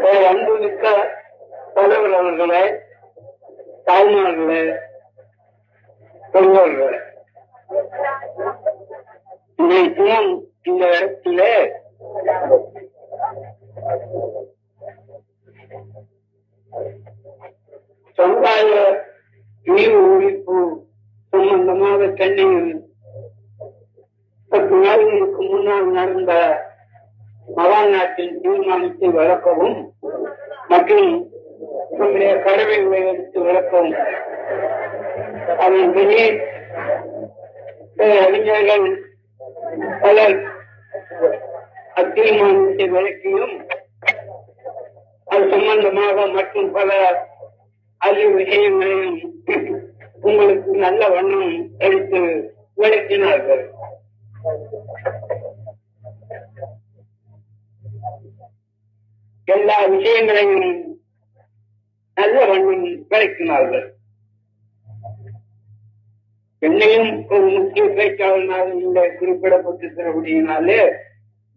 ஒரு அன்புமிக்க தலைவர் அவர்களே தாய்மார்களே பெண்களே இன்றைக்கும் இந்த இடத்திலே சமுதாய நீர் ஒழிப்பு சம்பந்தமாக சென்னையில் பத்து நாடுகளுக்கு முன்னால் நடந்த மகாநாட்டின் தீர்மானத்தை விளக்கவும் மற்றும் நம்முடைய கடமைகளை எடுத்து விளக்கவும். அதன் சில அறிஞர்கள் பலர் அத்தீர்மானத்தை விளக்கியும் அது சம்பந்தமாக மற்றும் பல அறிவு விஷயங்களையும் உங்களுக்கு நல்ல வண்ணம் எடுத்து விளக்கினார்கள். எல்லா விஷயங்களையும் நல்ல வண்ணம் விளக்கினார்கள் என்னையும் ஒரு முக்கிய பேச்சாளனாக இங்கே குறிப்பிடப்பட்டிருக்கிறபடியினாலே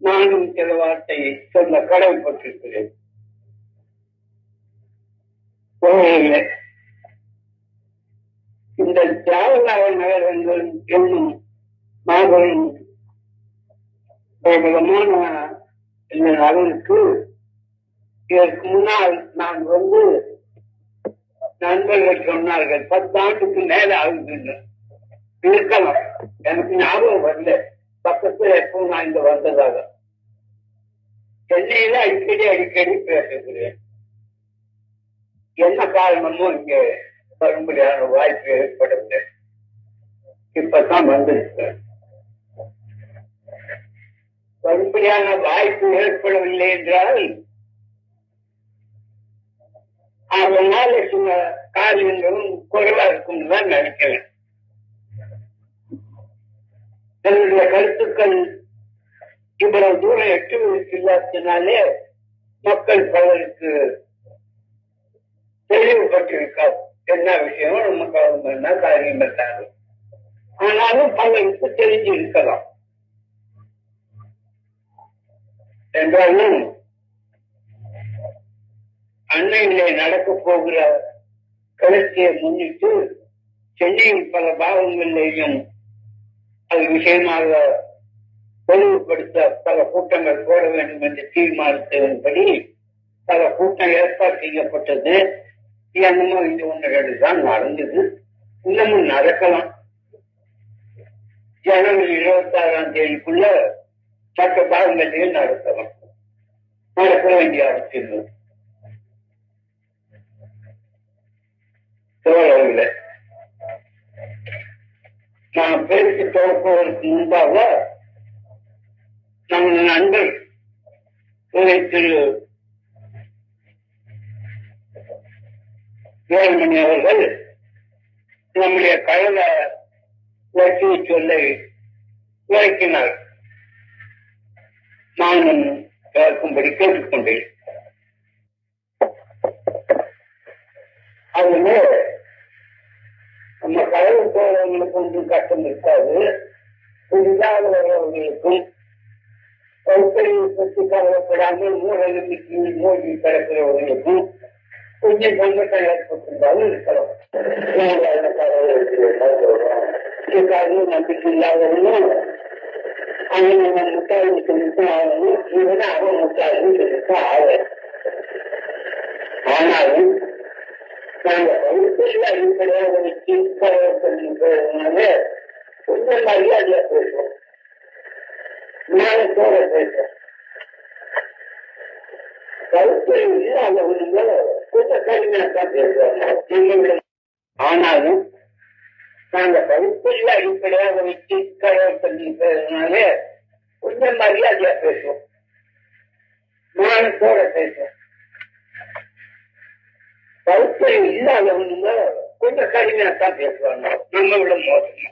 நானும் சில வார்த்தையை சொல்ல கடமைப்பட்டிருக்கிறேன். இந்த தியாகநாத நகர் என்னும் மாபெரும் பிரபலமான நகருக்கு இதற்கு முன்னால் நான் வந்து நண்பர்கள் சொன்னார்கள் பத்தாண்டுக்கு மேல ஆகுதுன்னு. இருக்கலாம் எனக்கு ஞாபகம் வரல. பக்கத்துல எப்போ நான் இங்க வந்ததாக. சென்னையில அடிக்கடி அடிக்கடி பேசுகிறேன். என்ன காரணமோ இங்க வரும்படியான வாய்ப்பு ஏற்படுது இப்பதான் வந்திருக்கு வரும்படியான வாய்ப்பு ஏற்படவில்லை என்றால் அதனால சில காரியங்களும் குறைவா இருக்கும்னு தான் நினைக்கிறேன். என்னுடைய கருத்துக்கள் இவ்வளவு தூரம் எட்டு இல்லாததுனாலே மக்கள் பலருக்கு தெளிவுபட்டிருக்கா என்ன விஷயம் நம்ம அவங்க என்ன காரியம் இருக்காது ஆனாலும் பலருக்கு தெரிஞ்சு இருக்கலாம் என்றாலும் அண்மையிலே நடக்க போகிற கருத்தியை முன்னிட்டு சென்னையின் பல பாகங்களிலேயும் அது விஷயமாக தெளிவுபடுத்த பல கூட்டங்கள் போட வேண்டும் என்று தீர்மானித்ததன்படி பல கூட்டம் ஏற்பாடு செய்யப்பட்டது. என்னமோ இந்த ஒன்றுகள் தான் நடந்தது. இன்னமும் நடக்கலாம். ஜனவரி இருபத்தி ஆறாம் தேதிக்குள்ள மற்ற பாகங்களில் நடக்கலாம் நடக்க வேண்டிய அவசியம் தோழர்களே நான் பேசி தொடங்குவதற்கு முன்பாக நம் நண்பர் இதை திரு வேலுமணி அவர்கள் நம்முடைய கழக லட்சிய சொல்லை விளக்கினார். நானும் கேட்கும்படி கேட்டுக்கொண்டேன். அதுல கழக தோழர்களுக்கு ஒன்றும் கஷ்டம் இருக்காது புதிதாக வருபவர்களுக்கும் கௌசரியை பற்றி கவலைப்படாமல் மூடநம்பிக்கை மோதி கிடக்கிறவர்களுக்கும் கொஞ்சம் சங்கடம் ஏற்பட்டிருந்தாலும் இருக்கலாம் இதுக்காக நம்பிக்கை இல்லாதவங்களும் அவன் நம்ம முட்டாளி சொல்லிட்டு ஆகணும் இவனை அவன் முட்டாளி சொல்லிட்டு ஆகணும் ஆனாலும் ஆனாலும் நாங்க வகுப்பில் அடிப்படையாக வச்சு கடவுள் சொல்லின்றதுனால கொஞ்சம் மரியாதையா பேசுவோம் ஞானத்தோட பேசுவோம் பௌத்தம் இல்லாதவங்க கொஞ்சம் கடுமையாத்தான் பேசுவாங்க நம்ம விட மோசமா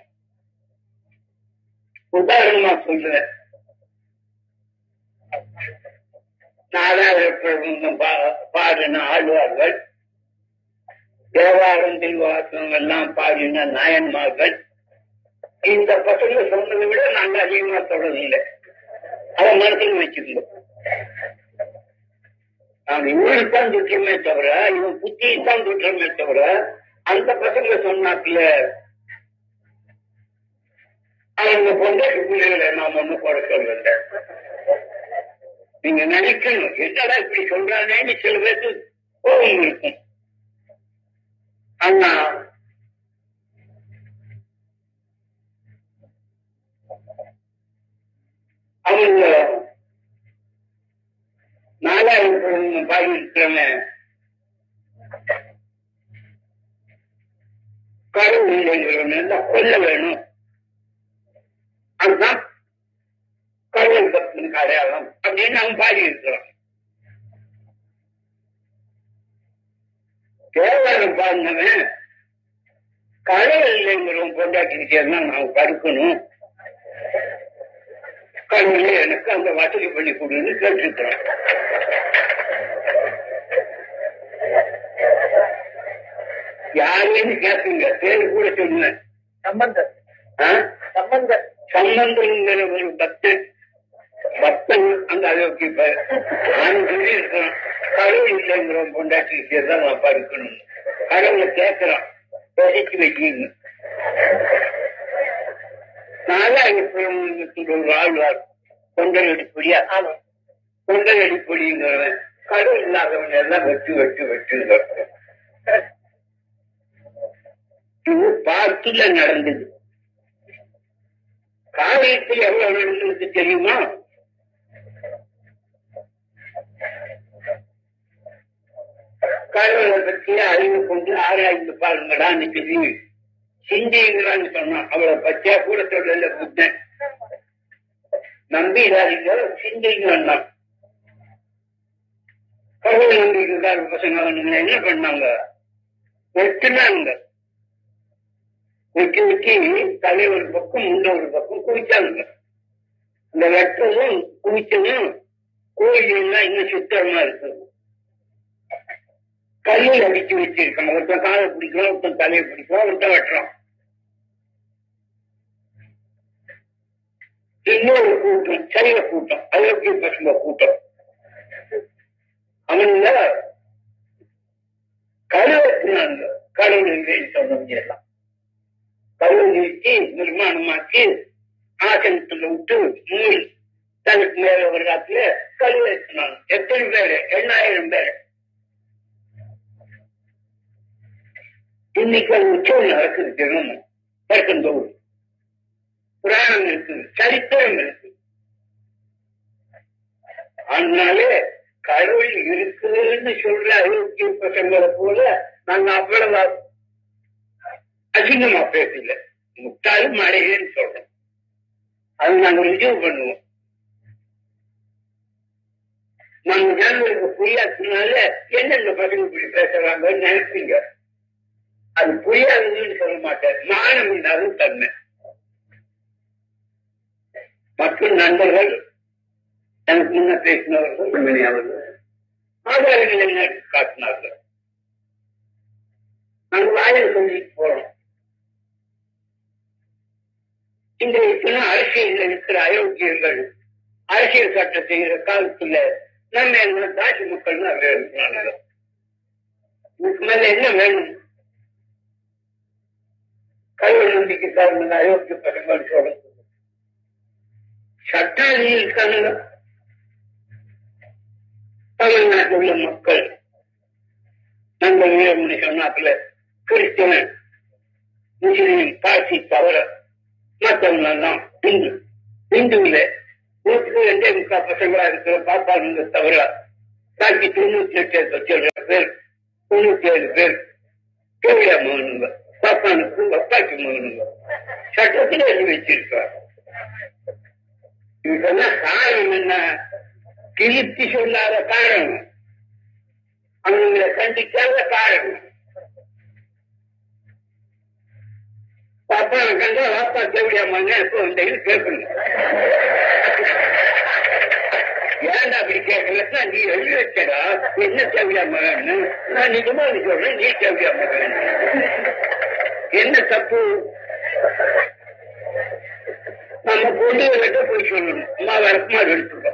உதாரணமா சொல்றேன் நாடாளுமன்றம் பாடின ஆழ்வார்கள் தேவாரம் தெய்வாசனம் எல்லாம் பாடின நாயன்மார்கள் இந்த பசங்க சொன்னதை விட நாங்க அதிகமா தொடரல அதை மனசில் வச்சுக்கணும் நாங்க இவனைத்தான் திட்டுறோமே தவிர இவன் புத்தியைத்தான் திட்டுறோமே தவிர அந்த பசங்க சொன்னாக்குல அவங்க பொண்டாட்டி பிள்ளைகளை நாம் ஒண்ணு போட சொல்லல நீங்க நினைக்கணும். என்னடா இப்படி சொல்றானேன்னு சில பேருக்கு கோபம் இருக்கும். ஆனா அவங்க நாலாயிரம் பாய் இருக்கிறவன் கடவுள் எல்லாம் கொல்ல வேணும். அதுதான் கடவுள் பக்தனுக்கு அடையாளம் அப்படின்னு அவன் பாடி இருக்கிறான்? தேவாரம் பாடினவன் கடவுள் இல்லைங்கிறவன் பொண்டாட்டிக்கிட்டே நான் படுக்கணும் கடவுளே எனக்கு அந்த வசதி பண்ணி கொடுன்னு கேட்டுக்கிறேன் யாருன்னு கேட்பீங்க பேரு கூட சொன்னேன் சம்பந்தர்? சம்பந்தர். சம்பந்தங்கிற ஒரு பக்தன். பக்தன் அந்த அளவுக்கு இப்ப நான் சொல்லி இருக்கிறான் கடவுள் இல்லைங்கிற பொண்டாட்டிக்கு தான் நான் படுக்கணும் கடவுளை கேட்கிறான். பேசிச்சு வைக்கணும் நாலாயிரத்தி ஒரு வாழ்வார் கொண்டல் அடிப்பொடியா? ஆமா. கொண்டல் அடிப்பொடிங்கிறவன் கடவுள் இல்லாதவன் எல்லாம் வெட்டு வெட்டு வெட்டு டூ பார்த்துல நடந்தது. காரியத்தில் எவ்வளவு நடந்தது தெரியுமா? கடவுளை பற்றிய அறிவு கொண்டு ஆராய்ந்து பாருங்கடான்னு சொல்லி சிந்திங்கிறான்னு சொன்னான் அவளை பற்றியா கூட சொல்லல புத்தன். நம்பிடாதீங்க சிந்திங்கன்னா. கடவுள் நம்பிக்கைக்கார பசங்க என்ன பண்ணாங்க? வெட்டினாங்க. முக்கி முக்கி தலை ஒரு பக்கம் முன்ன ஒரு பக்கம் குவிச்சாங்க. அந்த வெட்டமும் குவிச்சமும் கோயில் இன்னும் சுத்தமா இருக்கு கல்லில் அடிச்சு வச்சிருக்காங்க ஒருத்தன் காலை பிடிக்கலாம் ஒருத்தன் தலையை பிடிக்கலாம் ஒருத்தன் வெட்டுறான். இன்னொரு கூட்டம் சைவ கூட்டம் அயோக்கிய பசும கூட்டம். அவனுங்க கழுவத்தினாங்க கடவுள் சொன்னவங்க எல்லாம். பருவங்களுக்கு நிர்மாணமாக்கி ஆசனத்துல விட்டு மூணு தனக்கு மேல ஒரு காலத்துல கழுவத்தினாங்க எத்தனை பேரு? எண்ணாயிரம் பேரு. இன்னைக்கு ஒரு உற்சவம் நடக்குது தினமும். பெருக்கந்தோடு புராணம் இருக்கு சரித்திரம் இருக்கு. அதனாலே கடவுள் இருக்குதுன்னு சொல்ற அயோக்கிய பசங்களை போல நாங்க அவ்வளவு அசிங்கமா பேசல. முட்டாலும் மழையேன்னு சொல்றோம். அது நாங்க ரிசீவ் பண்ணுவோம். நம்ம ஜனங்களுக்கு புரியாததுனால என்னென்ன பசங்க இப்படி பேசுறாங்கன்னு நினைப்பீங்க. அது புரியாதுன்னு சொல்ல மாட்டேன். மானம் இல்லாத தன்மை. மற்றும் நண்பர்கள் எனக்கு முன்ன பேசினவர்கள் உண்மை அவர்கள் ஆதாரங்களை என்ன காட்டினார்கள். நாங்கள் வாயில் சொல்லிட்டு போறோம். இன்றைய அரசியல் இருக்கிற அயோக்கியங்கள் அரசியல் சட்டம் செய்கிற காலத்துல நம்ம என்ன தாசி மக்கள் தான் வேணும் இதுக்கு மேல என்ன வேணும்? கடவுள் நம்பிக்கைக்காரங்க அயோக்கிய பசங்கள் சொல்றது சட்டாளி இருக்காங்க தமிழ்நாட்டில் உள்ள மக்கள் நம்ம வீரமணி சொன்னாப்புல கிறிஸ்தவன் முஸ்லீம் பாசி தவற மற்றவங்க எல்லாம் இந்து இந்துவில நூற்றுக்கு ரெண்டே முக்கால் பசங்களா இருக்கிற பாப்பாங்க தவிர பாக்கி தொண்ணூத்தி எட்டு பேர் தொண்ணூத்தி ஏழு பேர் கேவியா மகனுங்க பாப்பானுக்கு அப்பாக்கு மகனுங்க. சட்டத்தில் எழுதி வச்சிருக்காங்க. இதெல்லாம் காரணம் என்ன? கிழித்து சொல்லாத காரணம். அவங்களை கண்டிக்காத காரணம். பாப்பா கண்டா வாப்பா தேவையா மகன் எப்போ வந்து கேட்கணும் ஏன்டா அப்படி கேட்கலன்னா நீ எழுதி வச்சடா என்ன தேவையா மகன்னு நான் நிஜமா சொல்றேன் நீ தேவையா மகன் என்ன தப்பு? நம்ம பொண்ணுகிட்ட போய் சொல்லணும் அம்மா வரக்குமாறு எடுத்துக்கோ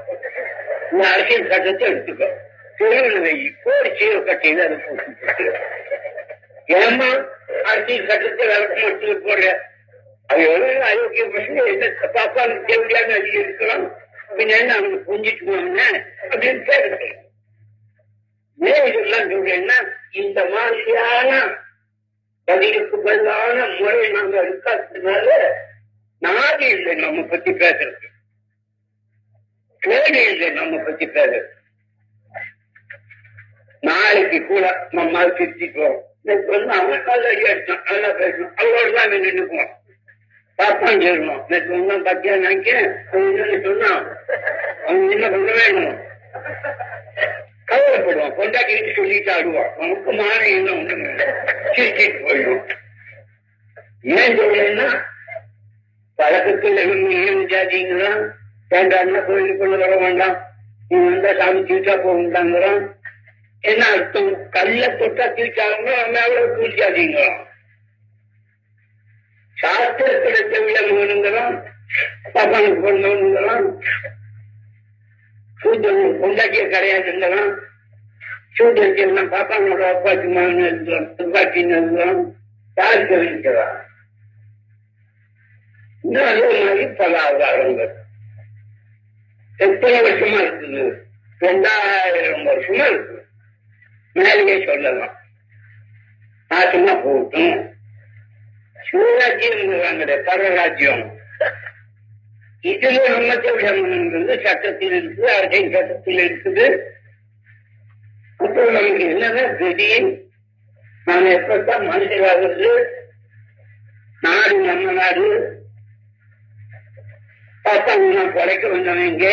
இந்த அரசியல் சட்டத்தை எடுத்துக்கோ தெருவில் வை போடி சீர கட்டையில அதை போட்டு ஏமா அரசியல் சட்டத்தை விளக்க மட்டும் போடுற அது எவ்வளவு அயோக்கிய பிரச்சனை என்ன பாப்பாவுக்கு தேவையான அதிகரிக்கலாம் இருக்கலாம் அவங்க புரிஞ்சிட்டு போவாங்க அப்படின்னு கேட்கணும் ஏன் இதெல்லாம் சொல்றேன்னா இந்த மாதிரியான பதிலுக்கு பதிலான முறை நாங்க இருக்காததுனால நாடு இல்லை நம்ம பத்தி பேசுறது. கேடு இல்லை நம்ம பத்தி பேசுறது. நாளைக்கு கூட நம்ம திருச்சிக்குவோம் வந்து அவன் நல்லா அடிச்சான் நல்லா பேசணும் அவரோட தான் நின்றுக்குவோம் பாப்பான் சொல்லணும் நேற்று வந்து பத்தியா நினைக்க சொன்னான் அவன் என்ன பண்ண வேணும் கவலைப்படுவான் கொண்டாட்டிட்டு சொல்லிட்டு ஆடுவான் நமக்கு மாற என்ன ஒண்ணுங்க சிரிச்சிட்டு போயிடும் ஏன் சொல்றேன்னா பழக்கத்தில் வேண்டாம்னா கோயிலுக்குள்ள வர வேண்டாம் நீ வந்தா சாமி தீட்டா போகுண்டாங்கிறான் என்ன அர்த்தம்? கல்ல தொட்டா தீட்டாங்க நம்ம எவ்வளவு தூச்சாதீங்களாம் சாஸ்திரத்துல செவில வேணுங்கிறான் பாப்பானுக்கு பொண்ணு சூரியன் கொண்டாட்டிய கிடையாதுங்கிறான் சூதனுக்கு எல்லாம் பாப்பானோட அப்பாக்கு மகன் இருக்கிறான் துப்பாக்கின்னு இருக்கிறான் யார் தெரிவிக்கிறான் இன்னும் அதே மாதிரி பல அவதாரங்கள். எத்தனை வருஷமா இருக்குது? ரெண்டாயிரம் வருஷமா இருக்கு. மேலேயே சொல்லலாம். நாட்டுமா போகட்டும். சிவராஜ்யம் பரராஜ்யம் இதுல நம்ம தேவையானது சட்டத்தில் இருக்குது அரசியல் சட்டத்தில் இருக்குது. அப்புறம் நமக்கு என்னன்னா திடீர் நான் எப்பதான் மனுஷராகிறது? நாடு நம்ம நாடு. பார்த்தா நான் குறைக்க வந்தவங்க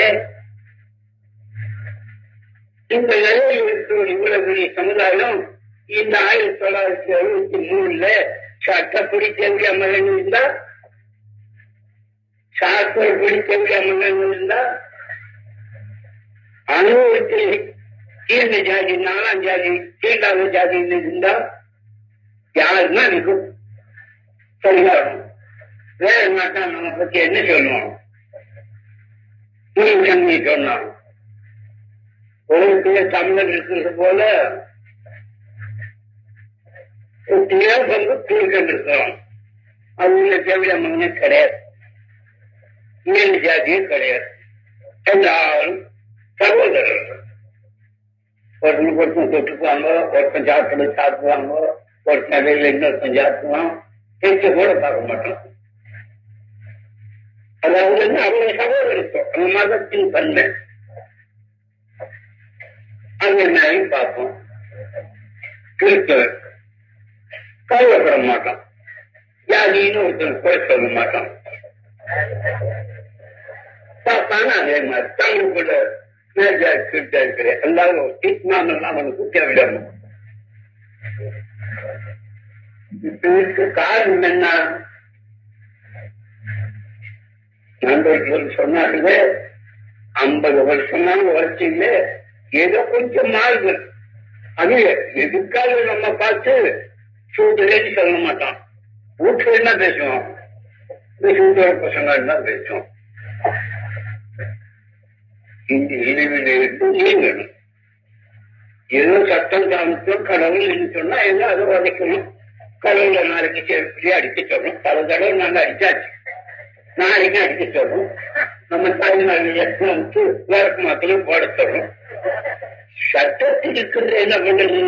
இந்த நிலையில் இருக்கிற இவ்வளவு பெரிய சமுதாயம் இந்த ஆயிரத்தி தொள்ளாயிரத்தி எழுபத்தி மூணுல சட்டப்படி தேவையா மகன் இருந்தா சாஸ்திரப்படி தேவையா மகன் இருந்தா அனுபவத்தில் கீழ்ந்த ஜாதி நாலாம் ஜாதி கீழாத ஜாதி இருந்தா யாருன்னா இருக்கும் சரியாகும் வேற நாட்டா நம்ம பத்தி என்ன சொல்லுவோம் தன்மை சொன்னான் உலகத்திலே தமிழர் இருக்கிறது போல ஒட்டியா பங்கு தீர்க்கன் இருக்கிறோம் அவங்க தேவையான மகனே கிடையாது மேல் ஜாதியும் கிடையாது எல்லாரும் சகோதரர்கள் ஒருத்தனுக்கு ஒருத்தன் தொட்டுக்குவாங்க ஒருத்தன் சாப்பிட்டு சாப்பிடுவாங்க ஒருத்தன் இடையில இன்னொருத்தன் சாப்பிடுவான் பேச்ச கூட பார்க்க மாட்டோம் அதாவது வந்து அவங்க சகோதரத்துவம் அந்த மதத்தின் தன்மை அது என்னையும் பார்ப்போம். கிறிஸ்தவர் கவலைப்பட மாட்டான் ஜாதின்னு ஒருத்தன் குறை சொல்ல மாட்டான் பார்த்தானா அதே மாதிரி. தங்களுக்குள்ள மேஜா கிட்ட இருக்கிற. எல்லாரும் தீர்மானம் அவனுக்கு தேவையிடணும் இதுக்கு காரணம் என்ன? நண்பர்கள் சொன்னார்களே ஐம்பது வருஷமான வளர்ச்சியில ஏதோ கொஞ்சம் மாறுது. அது எதுக்காக நம்ம பார்த்து சூழ்நிலைன்னு சொல்ல மாட்டான். வீட்டுல என்ன பேசுவோம் இந்த சூழ்நிலை பசங்க என்ன பேசுவோம் இந்த இழிவில் இருந்து நீங்கணும் ஏதோ சட்டம் காமிச்சோம் கடவுள் சொன்னா என்ன அதை உடைக்கணும்? கடவுளை நாளைக்கு செருப்படி அடிக்க சொல்லணும். பல தடவை நாங்க அடிச்சாச்சு. நாளைக்கு அடிக்க சொல்லணும். நம்ம தாய்நாடு வந்து விளக்கு மாத்திரம் போட சொல்லணும். சட்டத்தில் இருக்கிறது என்ன பண்றது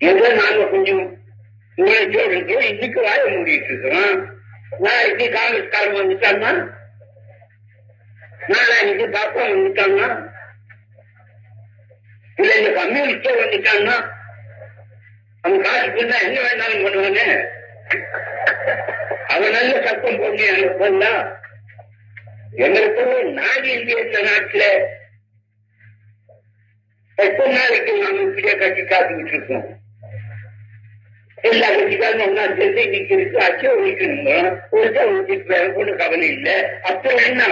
ஏதோ நாங்க கொஞ்சம் முளைச்சோ இருக்கோம் இன்னைக்கு வாய மூடிட்டு இருக்கிறோம் நாளைக்கு காங்கிரஸ் காங்கிரஸ்காரன் வந்துட்டாங்கன்னா நாளைக்கு பாப்பா வந்துட்டாங்கன்னா இல்ல இந்த கம்யூனிஸ்டே வந்துட்டாங்கன்னா அவன் காசு பண்ணா என்ன வேணாலும் பண்ணுவானே? அவன் நல்ல சத்தம் போட்டு எனக்கு பண்ணா எங்களுக்கு நாடு இந்திய நாட்டுல. எத்தனை நாளைக்கு நாம இப்படியே கட்டி காத்துக்கிட்டு இருக்கோம் எல்லா கட்சிக்காரும் ஒன்னா சேர்ந்து இன்னைக்கு இருக்கு அச்சு ஒழிக்கணுங்க ஒழிச்சா ஒழிச்சிட்டு வேற கூட கவலை இல்லை அப்புறம் என்ன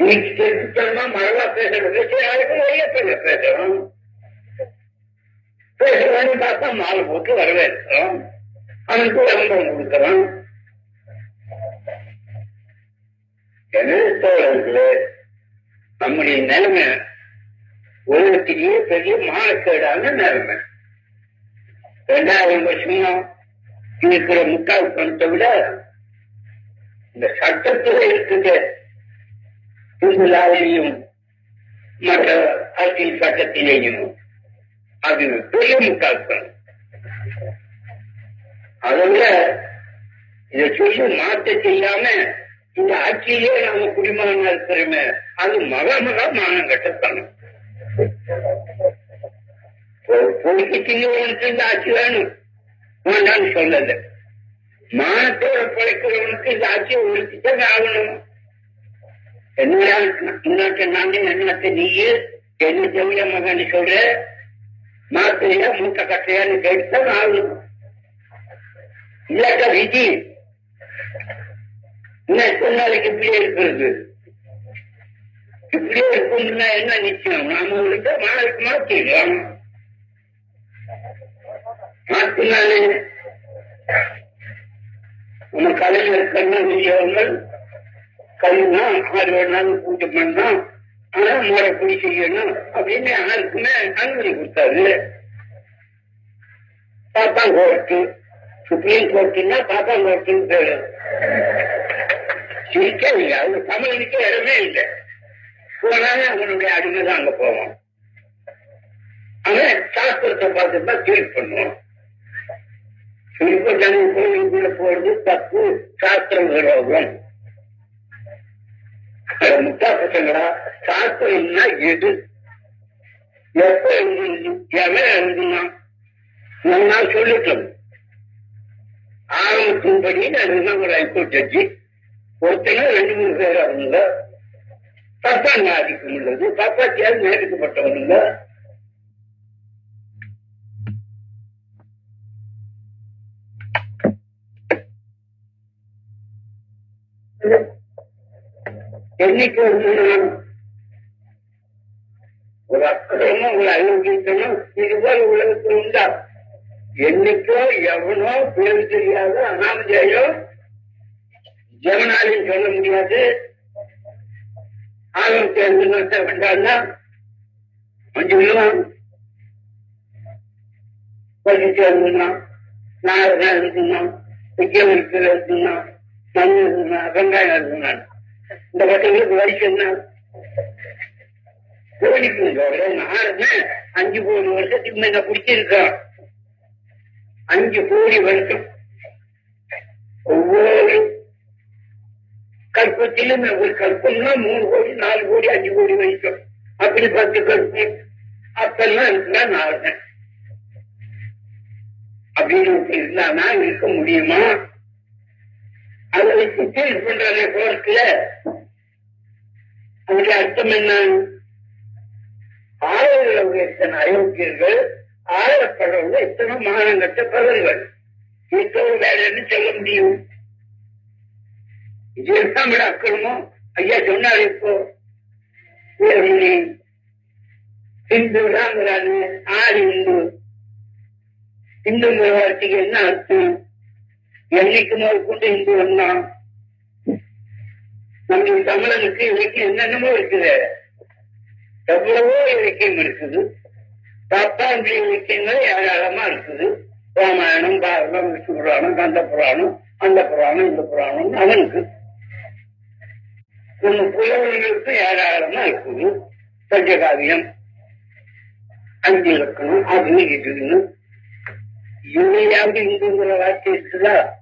இன்னைக்கு தெரிஞ்சுக்கணுமா மழவா பேசுறது சரி யாருக்கும் ஒரே பேர் பேசுறோம் பேசுறான்னு பார்த்தா மாலை போட்டு வரவேற்கிறோம் அவனுக்கு விளம்பரம் கொடுக்கிறோம் எனவே தோழர்களே நம்முடைய நிலைமை உலகத்திலேயே பெரிய மானக்கேடான நிலைமை ரெண்டாயிரம் வருஷமா இருக்கிற முட்டாள் பணத்தை விட இந்த சட்டத்துல இருக்கின்ற திருவிழாவிலையும் மற்ற அரசியல் சட்டத்திலேயும் அது பெரிய முட்டாள் பணம். அதை இதை சொல்லி மாற்ற செய்யாம இந்த ஆட்சியிலே நாம குடிமகனா இருக்கிறோமே அது மக மக மானம் கட்டத்தனம் பொலிக்கிறவனுக்கு இந்த ஆட்சி வேணும். நான் சொல்லல. மானத்தோட பிழைக்கிறவனுக்கு இந்த ஆட்சியை ஒழிச்சுதான் ஆகணும். என்னடா இன்னொருத்த நானே என்னத்த நீயே? என்ன ஜவுள மகன் சொல்ற? மாத்திரையா மூத்த கட்டையான்னு கேட்டுதான் ஆகணும். இல்லாட்டா விதி? இன்னும் எத்தனை நாளைக்கு இப்படியே இருக்கிறது? இப்படியே இருக்கும்னா என்ன நிச்சயம்? நாம உங்களுக்கு நாளைக்கு மாத்திடலாம் மாத்தினாலே நம்ம கலைஞர் கண்ணாடியவர்கள் கல்லுனா ஆறு வேணாலும் பூஜை பண்ணா ஆனா முறைப்படி செய்யணும் அப்படின்னு யாருக்குமே அனுமதி கொடுத்தாரு. பாப்பா கோர்ட்டு சுப்ரீம் கோர்ட்டுன்னா பாப்பா கோர்ட்டுன்னு பேரு. சிரிக்கவே இல்லை. அவங்க தமிழனுக்கு இடமே இல்லை. போனாலும் அவனுடைய அடிமை தான் அங்க போவோம் அவன் சாஸ்திரத்தை பார்த்து தான் தீர்ப்பு பண்ணுவான். சுருப்பட்டாங்க கோயிலுக்குள்ள போறது தப்பு சாஸ்திரம் விரோதம் முட்டா பசங்களா சாஸ்திரம்னா எது எப்ப எழுதுனா எவன் எழுதுனா நான் சொல்லிட்டோம் ஆரம்பத்தின்படி நான் ஒரு ஹைகோர்ட் ஜட்ஜி ஒருத்தங்க ரெண்டு மூணு பேர் அவங்க தப்பா நாதிக்கும் உள்ளது தப்பாத்தியால் நியமிக்கப்பட்டவனுங்க என்னைக்கு ஒரு ஒரு அக்கறமும் ஒரு அயோக்கியத்தனும் இதுபோல் உலகத்தில் உண்டா? என்னைக்கோ எவனோ பேரு தெரியாத அனாமதியாயோ ஜெவனாலையும் சொல்ல முடியாது. ஆயிரத்தி ஐந்து நிறுத்த வேண்டாம்னா கொஞ்சம் இல்லம் கொஞ்சம் எழுதுனான் நாரதான் எழுதுனான் விக்கியம் இருக்கிற எழுதுனான் மண் எழுதுனான் வெங்காயம் இருந்தான் இந்த பசங்களுக்கு வயசு என்ன அஞ்சு கோடி வருஷத்துக்கு என்ன பிடிச்சிருக்கான் அஞ்சு கோடி வருஷம். ஒவ்வொரு கற்பத்திலும் ஒரு கற்பம்னா மூணு கோடி நாலு கோடி அஞ்சு கோடி வரைக்கும் அப்படி பத்து கற்பம். அப்பெல்லாம் இருந்தா நாலு அப்படின்னு இருந்தானா இருக்க முடியுமா? அவர்களுக்கு கீழ் பண்றாங்க கோர்ட்ல அதுக்கு அர்த்தம் என்ன? ஆளுநர்கள் எத்தனை அயோக்கியர்கள் ஆளப்படுறவங்க எத்தனை மானங்கட்ட பலர்கள் இத்தனை வேலைன்னு சொல்ல முடியும்? இதுதான் விட அக்கிரமம் ஐயா சொன்னார் இப்போ. இந்து தாங்கிறாரு ஆறு இந்து இந்துங்கிற வார்த்தைக்கு என்ன அர்த்தம்? என்னைக்கு முதல் கொண்டு இந்து வந்தான் நம்ம தமிழனுக்கு இலக்கியம் என்னென்னமோ இருக்குது. எவ்வளவோ இலக்கியம் இருக்குது. பத்தாண்டு இலக்கியங்கள் ஏராளமா இருக்குது. ராமாயணம் பாரதம் விஷ்ணு புராணம் கந்த புராணம் அந்த புராணம் இந்த புராணம் அவனுக்கு. நம்ம புலவர்களுக்கு ஏராளமா இருக்குது. பஞ்சகாவியம் அஞ்சு இலக்கணம் அது இதுன்னு இவையாவது இந்துங்கிற வார்த்தை இருக்குதா?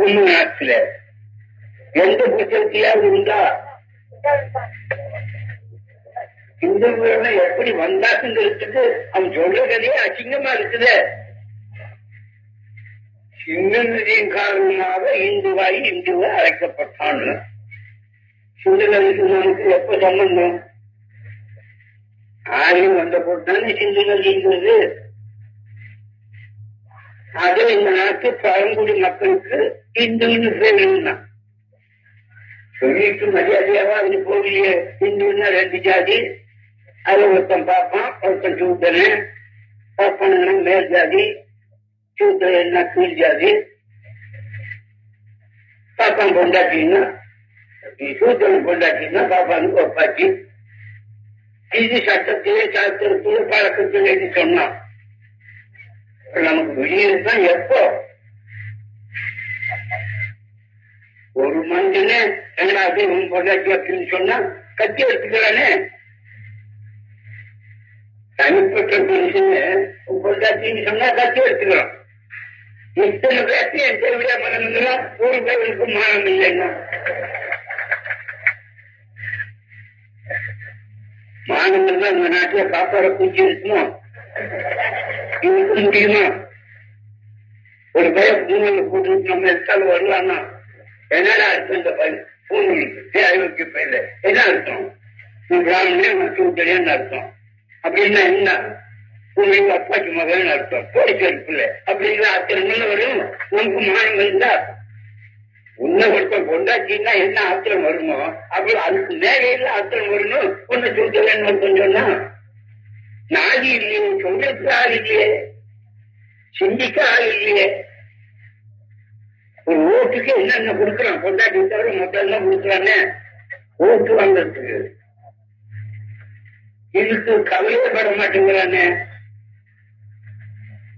உண்மை நாட்டுல எந்த இருந்தா உண்டா? இந்துக்கள் எப்படி வந்தாங்கிறதுக்கு அவன் சொல்றதே அசிங்கமா இருக்குது. சிங்கநதியின் காரணமாக இந்துவாய் இந்துவ அழைக்கப்பட்டான். சிந்துநதிக்கு நமக்கு எப்ப சம்பந்தம்? ஆரியம் வந்த போட்டுதானே சிந்து நதிங்கிறது அது இந்த நாட்டு பழங்குடி மக்களுக்கு இந்துன்னு பேருன்னா சொல்லிட்டு மரியாதையாவா அது போகலையே. இந்துன்னா ரெண்டு ஜாதி. அது ஒருத்தன் பார்ப்பான் ஒருத்தன் சூத்தனு. பார்ப்பானுங்கன்னா மேல் ஜாதி. சூத்தன் என்ன கீழ் ஜாதி. பார்ப்பான் பொண்டாட்டின்னா நீ சூத்திரம் கொண்டாட்டினா பாப்பானுக்கு ஒப்பாச்சு. இது சட்டத்திலே சாஸ்திரத்திலே பழக்கத்திலே சொன்னான். நமக்கு விடியது எப்போ? ஒரு மனுஷனே ரெண்டாவது உன் பொண்டாட்டி அப்படின்னு சொன்னா கத்தி எடுத்துக்கிறானே தனிப்பட்ட மனுஷன் உன் பொண்டாட்டின்னு சொன்னா கத்தி எடுத்துக்கிறான் இத்தனை பேர்த்து என் தேவையா மனம்னா ஒரு பேருக்கு மனம் இல்லைன்னா. மானம் இருந்தா இந்த நாட்டுல காப்பாற பூச்சி இருக்குமோ? இருக்க முடியுமா ஒரு பேர் பூமியில போட்டு நம்ம எடுத்தாலும் வரலாம்னா என்னடா அர்த்தம் இந்த பையன் பூமிக்கு அறிவுக்கு பயில என்ன அர்த்தம்? பிராமணே மற்றும் தெரியும் அர்த்தம் அப்படின்னா என்ன பூமிக்கு அப்பாக்கு மகன் அர்த்தம் போலீஸ் அப்படின்னா அத்தனை மணி வரும் நமக்கு மாயம் இருந்தா உன்னை ஒருத்தன் கொண்டாச்சின்னா என்ன ஆத்திரம் வருமோ அப்படி அதுக்கு மேலே மேலையில ஆத்திரம் வரணும் ஒன்னு சொல்லுவேன்னு சொன்னா நாதி இல்லையே சொல்றதுக்கு இல்லையே சிந்திக்கால் இல்லையே ஒரு ஓட்டுக்கு என்னென்ன கொடுக்குறான்? கொண்டாட்டி தவிர மொத்தம் கொடுக்குறானே? ஓட்டு வாங்கறதுக்கு. இதுக்கு கவலைப்பட மாட்டேங்கிறானே?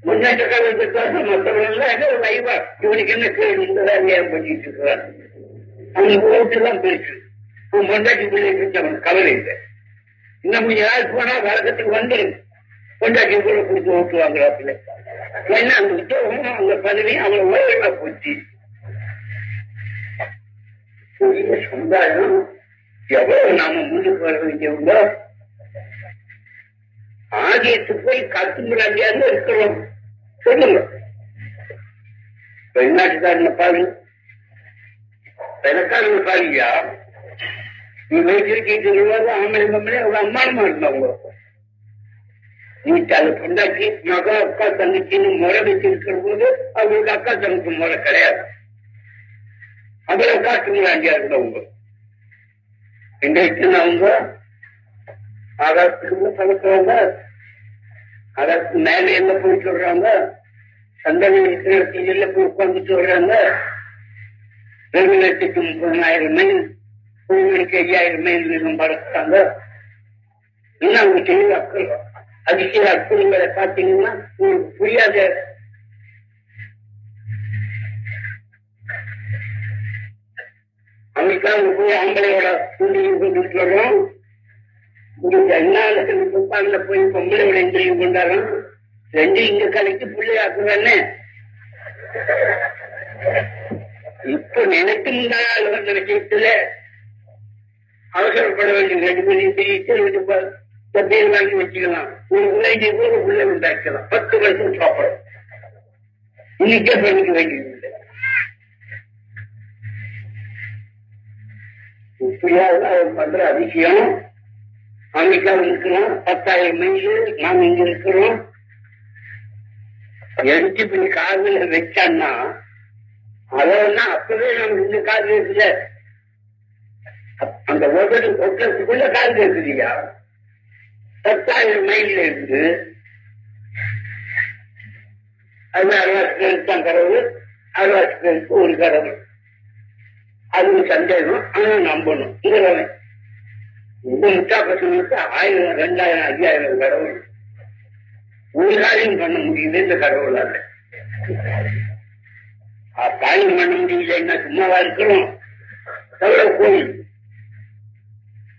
முன்னேற்ற காலத்துக்காக மற்றவர்கள் வைவா இவனுக்கு என்ன கேள்வி ஏன் பண்ணிட்டு இருக்கிறான். அவனுக்கு ஓட்டு தான் போயிட்டு உன் பொண்டாட்டி பிள்ளைக்கு அவன் கவலை இல்லை. இன்னும் கொஞ்ச நாள் போனா வழக்கத்துக்கு வந்துடும் பொண்டாட்டி கூட கொடுத்து ஓட்டு ஏன்னா அந்த உத்தியோகமும் அந்த பதவியும் அவங்க ஓய்வுல போச்சு. புதிய சமுதாயம் எவ்வளவு நாம முன்னுக்கு வர வேண்டியவங்களோ ஆகியத்து போய் கத்துமுடியாது இருக்கிறோம். சொல்லுங்க. வெளிநாட்டுக்காரன பாருங்க வெள்ளக்காரன பாருங்கயா வச்சிருக்கீங்க சொல்லுவாங்க ஆம்பளை பொம்பளை அவங்க அம்மானமா இருந்தவங்க நீ அதை கொண்டாக்கி மக அக்கா தங்கச்சின்னு முறை வச்சிருக்கிற போது அவங்களுக்கு அக்கா தங்கச்சி முறை கிடையாது. அதுல காட்டுங்களாண்டியா இருந்தவங்க இன்றைக்கு அவங்க ஆகாசத்துக்கு பழக்கிறாங்க அதற்கு மேல என்ன போய் சொல்றாங்க சந்தன இருக்கிற போய் உட்கார்ந்துட்டு வர்றாங்க. ரெண்டு லட்சத்து முப்பதாயிரம் மைல் உங்களுக்கு ஐயாயிரம் மைல் நிலம் பறக்கிறாங்க இன்னும் அவங்க செய்ய அக்கறை அதிசய அற்புதங்களை பார்த்தீங்கன்னா உங்களுக்கு புரியாத. அன்னைக்கு போய் ஆம்பளையோட கூண்டியும் கொண்டுட்டு வர்றோம் இங்க அண்ணாளுக்கு துப்பாக்கில போய் பொம்பளையோட இந்திரியம் கொண்டாடுறோம் ரெண்டு இங்க கலைக்கு பிள்ளையாக்குறானே இப்ப நினைத்து முன்னாள் வந்த அவசரப்பட வேண்டும் ரெண்டு மணி தெரிவித்து ரெண்டு பேர் வாங்கி வச்சுக்கலாம். ஒரு உலகை கூட உள்ள உண்டாக்கலாம். பத்து வருஷம் சாப்பிடும். இன்னைக்கே பண்ணிக்க வேண்டியது இப்படியாவது பண்ற அதிசயம். அமெரிக்காவில் இருக்கிறோம். பத்தாயிரம் மைல் நாம் இங்க இருக்கிறோம். எடுத்து இப்படி காதுல வச்சான்னா அதெல்லாம் அப்பவே நம்ம இந்த காது இருக்குல்ல? அந்த ஒவ்வொரு ஒற்றத்துக்குள்ள காது இருக்குதுயா பத்தாயிரம் மைல்ல இருந்து அது அறுபது தான் கடவுள் அருவாசிகளுக்கு ஒரு கடவுள். அது சந்தேகம் ஆனா நம்பணும். இதுவரை இந்த முட்டா பசங்களுக்கு ஆயிரம் ரெண்டாயிரம் ஐயாயிரம் கடவுள். ஒரு காரியம் பண்ண முடியுது இந்த கடவுளால. காரியம் பண்ண முடியலன்னா சும்மாவா இருக்கிறோம். எவ்வளவு கோயில்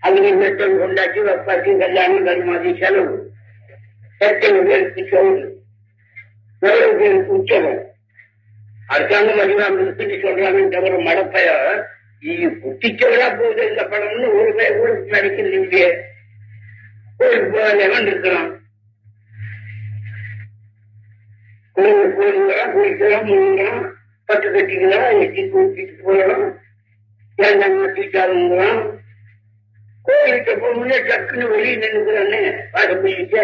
அதுக்கு மெத்தம் கொண்டாச்சு வப்பாச்சு கல்யாணம் கருமாதி செலவு எத்தனை பேருக்கு சோறு எவ்வளவு பேருக்கு உற்சவம் அடுத்தாங்க மதிவாங்க சொல்றாங்கன்னு தவிர மடப்பைய இது குட்டிச்சவரா போகுது இந்த படம்னு ஒரு பேர் கூட நடிக்கிறது இல்லையே கோயிலுக்கு போகாதவன் இருக்கிறான் கோயில் கோயிலுங்களாம் குளிக்கலாம் முழுங்கலாம் பட்டு கட்டிக்கலாம் எட்டி குளிச்சுட்டு போகலாம் ஏந்தாங்க தீட்டாளுங்களாம் கோயிலுக்கு போகணும்னே டக்குன்னு வெளியே நின்றுக்கிறானே பாட போயிட்டு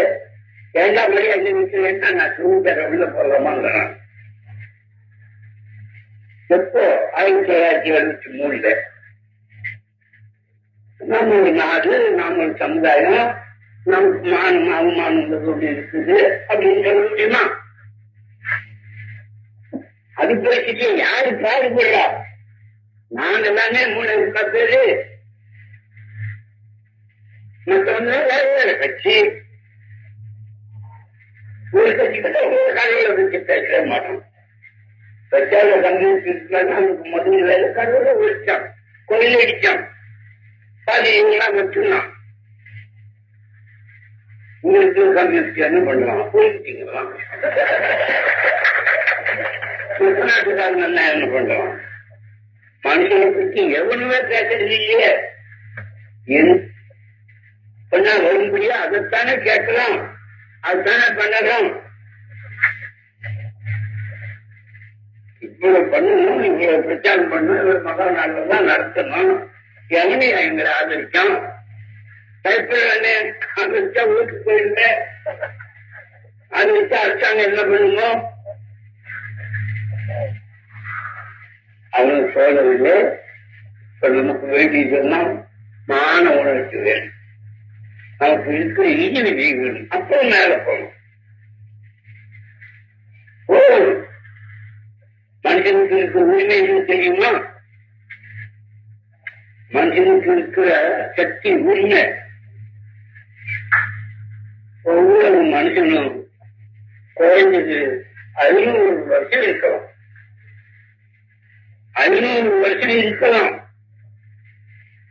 ஏண்டா மரியா நின்றுக்கிறேன்னா நான் சுந்தர உள்ள போகலாமாங்கிறான் எப்போ? ஆயிரத்தி தொள்ளாயிரத்தி எழுபத்தி மூணுல. நம்ம ஒரு நாடு நாம ஒரு சமுதாயம் நமக்கு மானம் அவமானம் ஒன்று இருக்குது அப்படின்னு சொல்ல முடியுமா? அது பேசிட்டு யாரு பாடுபடுறா நாங்க தானே மூணு பேரு மற்றவங்க கட்சி. ஒரு கட்சி கிட்ட ஒரு கடவுளை வச்சு பேசவே மாட்டோம். பெற்றால கம்யூனிஸ்ட் நமக்கு கடவுளை ஒழிச்சான் கோயில் அடிச்சான் பாதி இவங்களாம் வச்சுருந்தான் உங்களுக்கு கம்யூனிஸ்ட் என்ன பண்ணலாம் போயிட்டீங்களா நாட்டுக்காரன் என்ன பண்ணலாம் மனுஷனை பற்றி எவனுமே பேசுறது இல்லையே. என் பண்ணா வரும்படியா அதைத்தானே கேட்கலாம் அதுதானே பண்ணலாம் இவ்வளவு பண்ணணும் இவ்வளவு பிரச்சாரம் பண்ணணும் மகா நாளில் தான் நடத்தணும். எவனையா எங்களை ஆதரிக்கும் கைப்பற்றானே ஆதரிச்சா ஊருக்கு போயிருந்தேன் ஆதரிச்சா அரசாங்கம் என்ன பண்ணுமோ? அவனுக்கு சோதனையிலே இப்ப நமக்கு சொன்னா மான உணர்ச்சி வேணும். நமக்கு இருக்கிற இனிமை வேணும் அப்புறம் மேல போகணும். ஓ மனுஷனுக்கு இருக்கிற உரிமை என்ன தெரியுமா? மனுஷனுக்கு இருக்கிற சக்தி உரிமை. ஒவ்வொரு மனுஷனும் குறைஞ்சது ஐநூறு வருஷம் இருக்கலாம். ஐநூறு வருஷம் இருக்கலாம்.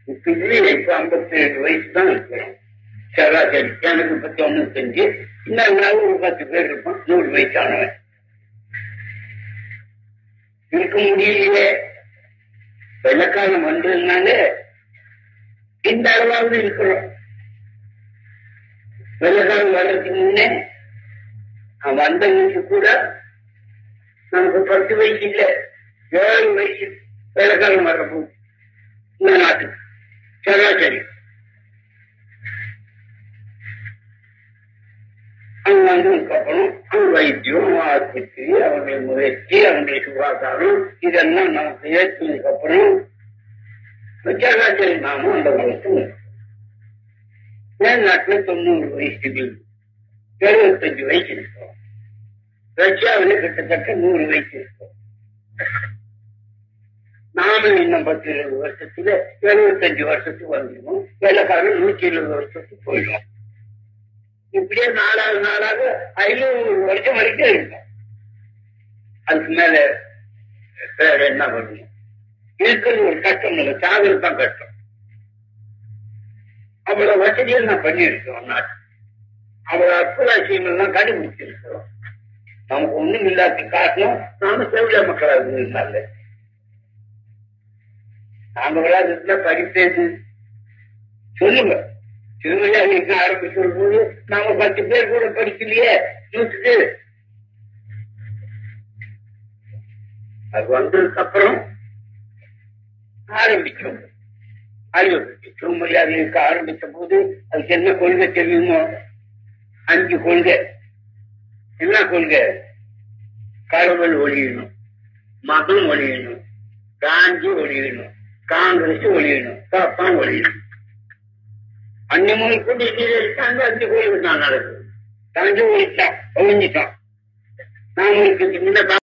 இப்ப இல்லையே இப்ப ஐம்பத்தி ஏழு வயசு தான் இருக்கிறோம் சராசரி எனக்கு பத்தி ஒண்ணு செஞ்சு இன்னும் ஒரு பத்து பேர் இருப்பான் நூறு வயசானவன். இருக்க முடியலையே. வெள்ளக்காலம் வந்ததுனால இந்த அளவாவது இருக்கிறோம். வெள்ளக்காலம் வர்றதுக்கு முன்னே அவன் வந்தவங்களுக்கு கூட நமக்கு பத்து வயசு இல்ல. ஏழு வயசு வெள்ளக்காலம் வர்றப்போ. இந்த நாட்டுக்கு. சராசரி. வைத்தியம் ஆஸ்பத்திரி அவங்களுடைய முயற்சி அவங்களுடைய சுகாதாரம் இதெல்லாம் நமக்கு ஏற்றினதுக்கு அப்புறம் சராசரி நாமும் அந்த வயசு மேல்நாட்டில் நாட்டுல தொண்ணூறு வயசுக்கு எழுபத்தஞ்சு வயசு இருக்கும் ரஷ்யாவில் கிட்டத்தட்ட நூறு வயசு இருக்கும் நானும் இன்னும் பத்து இருபது வருஷத்துல எழுபத்தஞ்சு வருஷத்துக்கு வந்துடும் வெள்ளக்காரன் நூத்தி இருபது வருஷத்துக்கு போயிடும் இப்படியே நாலாவது நாளாக ஐநூறு வருஷம் வரைக்கும் இருக்கும். அதுக்கு மேல வேற என்ன பண்ணணும் இருக்கிறது ஒரு கஷ்டம் இல்லை சாதனை தான் கஷ்டம். அவ்வளவு வசதியை நான் பண்ணியிருக்கிறோம் நாட்டு. அவ்வளவு அற்புத விஷயங்கள்லாம் கண்டுபிடிச்சிருக்கிறோம். நமக்கு ஒண்ணும் இல்லாத காரணம் நாம செவிலிய மக்களாக இருந்தால. நாம விளையாடுறதுல படிப்பேது சொல்லுங்க. திருவிழாவிற்கு ஆரம்பிக்கிற போது நாம பத்து பேர் கூட படிக்கலையே? நூற்றுக்கு அது வந்ததுக்கு அப்புறம் ஆரம்பிச்சோம் அறிவு திருமரியாதைக்கு ஆரம்பித்த போது அதுக்கு என்ன கொள்கை தெரியுமோ? அஞ்சு கொள்கை. என்ன கொள்கை? கடவுள் ஒழியணும் மதம் ஒழியணும் காந்தி ஒழியணும் காங்கிரஸ் ஒழியணும் பாப்பான் ஒழியணும் அன்னமும் மூணு கூட்டி இருக்காங்க அஞ்சு கோயில் தான் நடக்குது தஞ்சை ஒழிச்சா ஒழிஞ்சிட்டான் நாம இந்த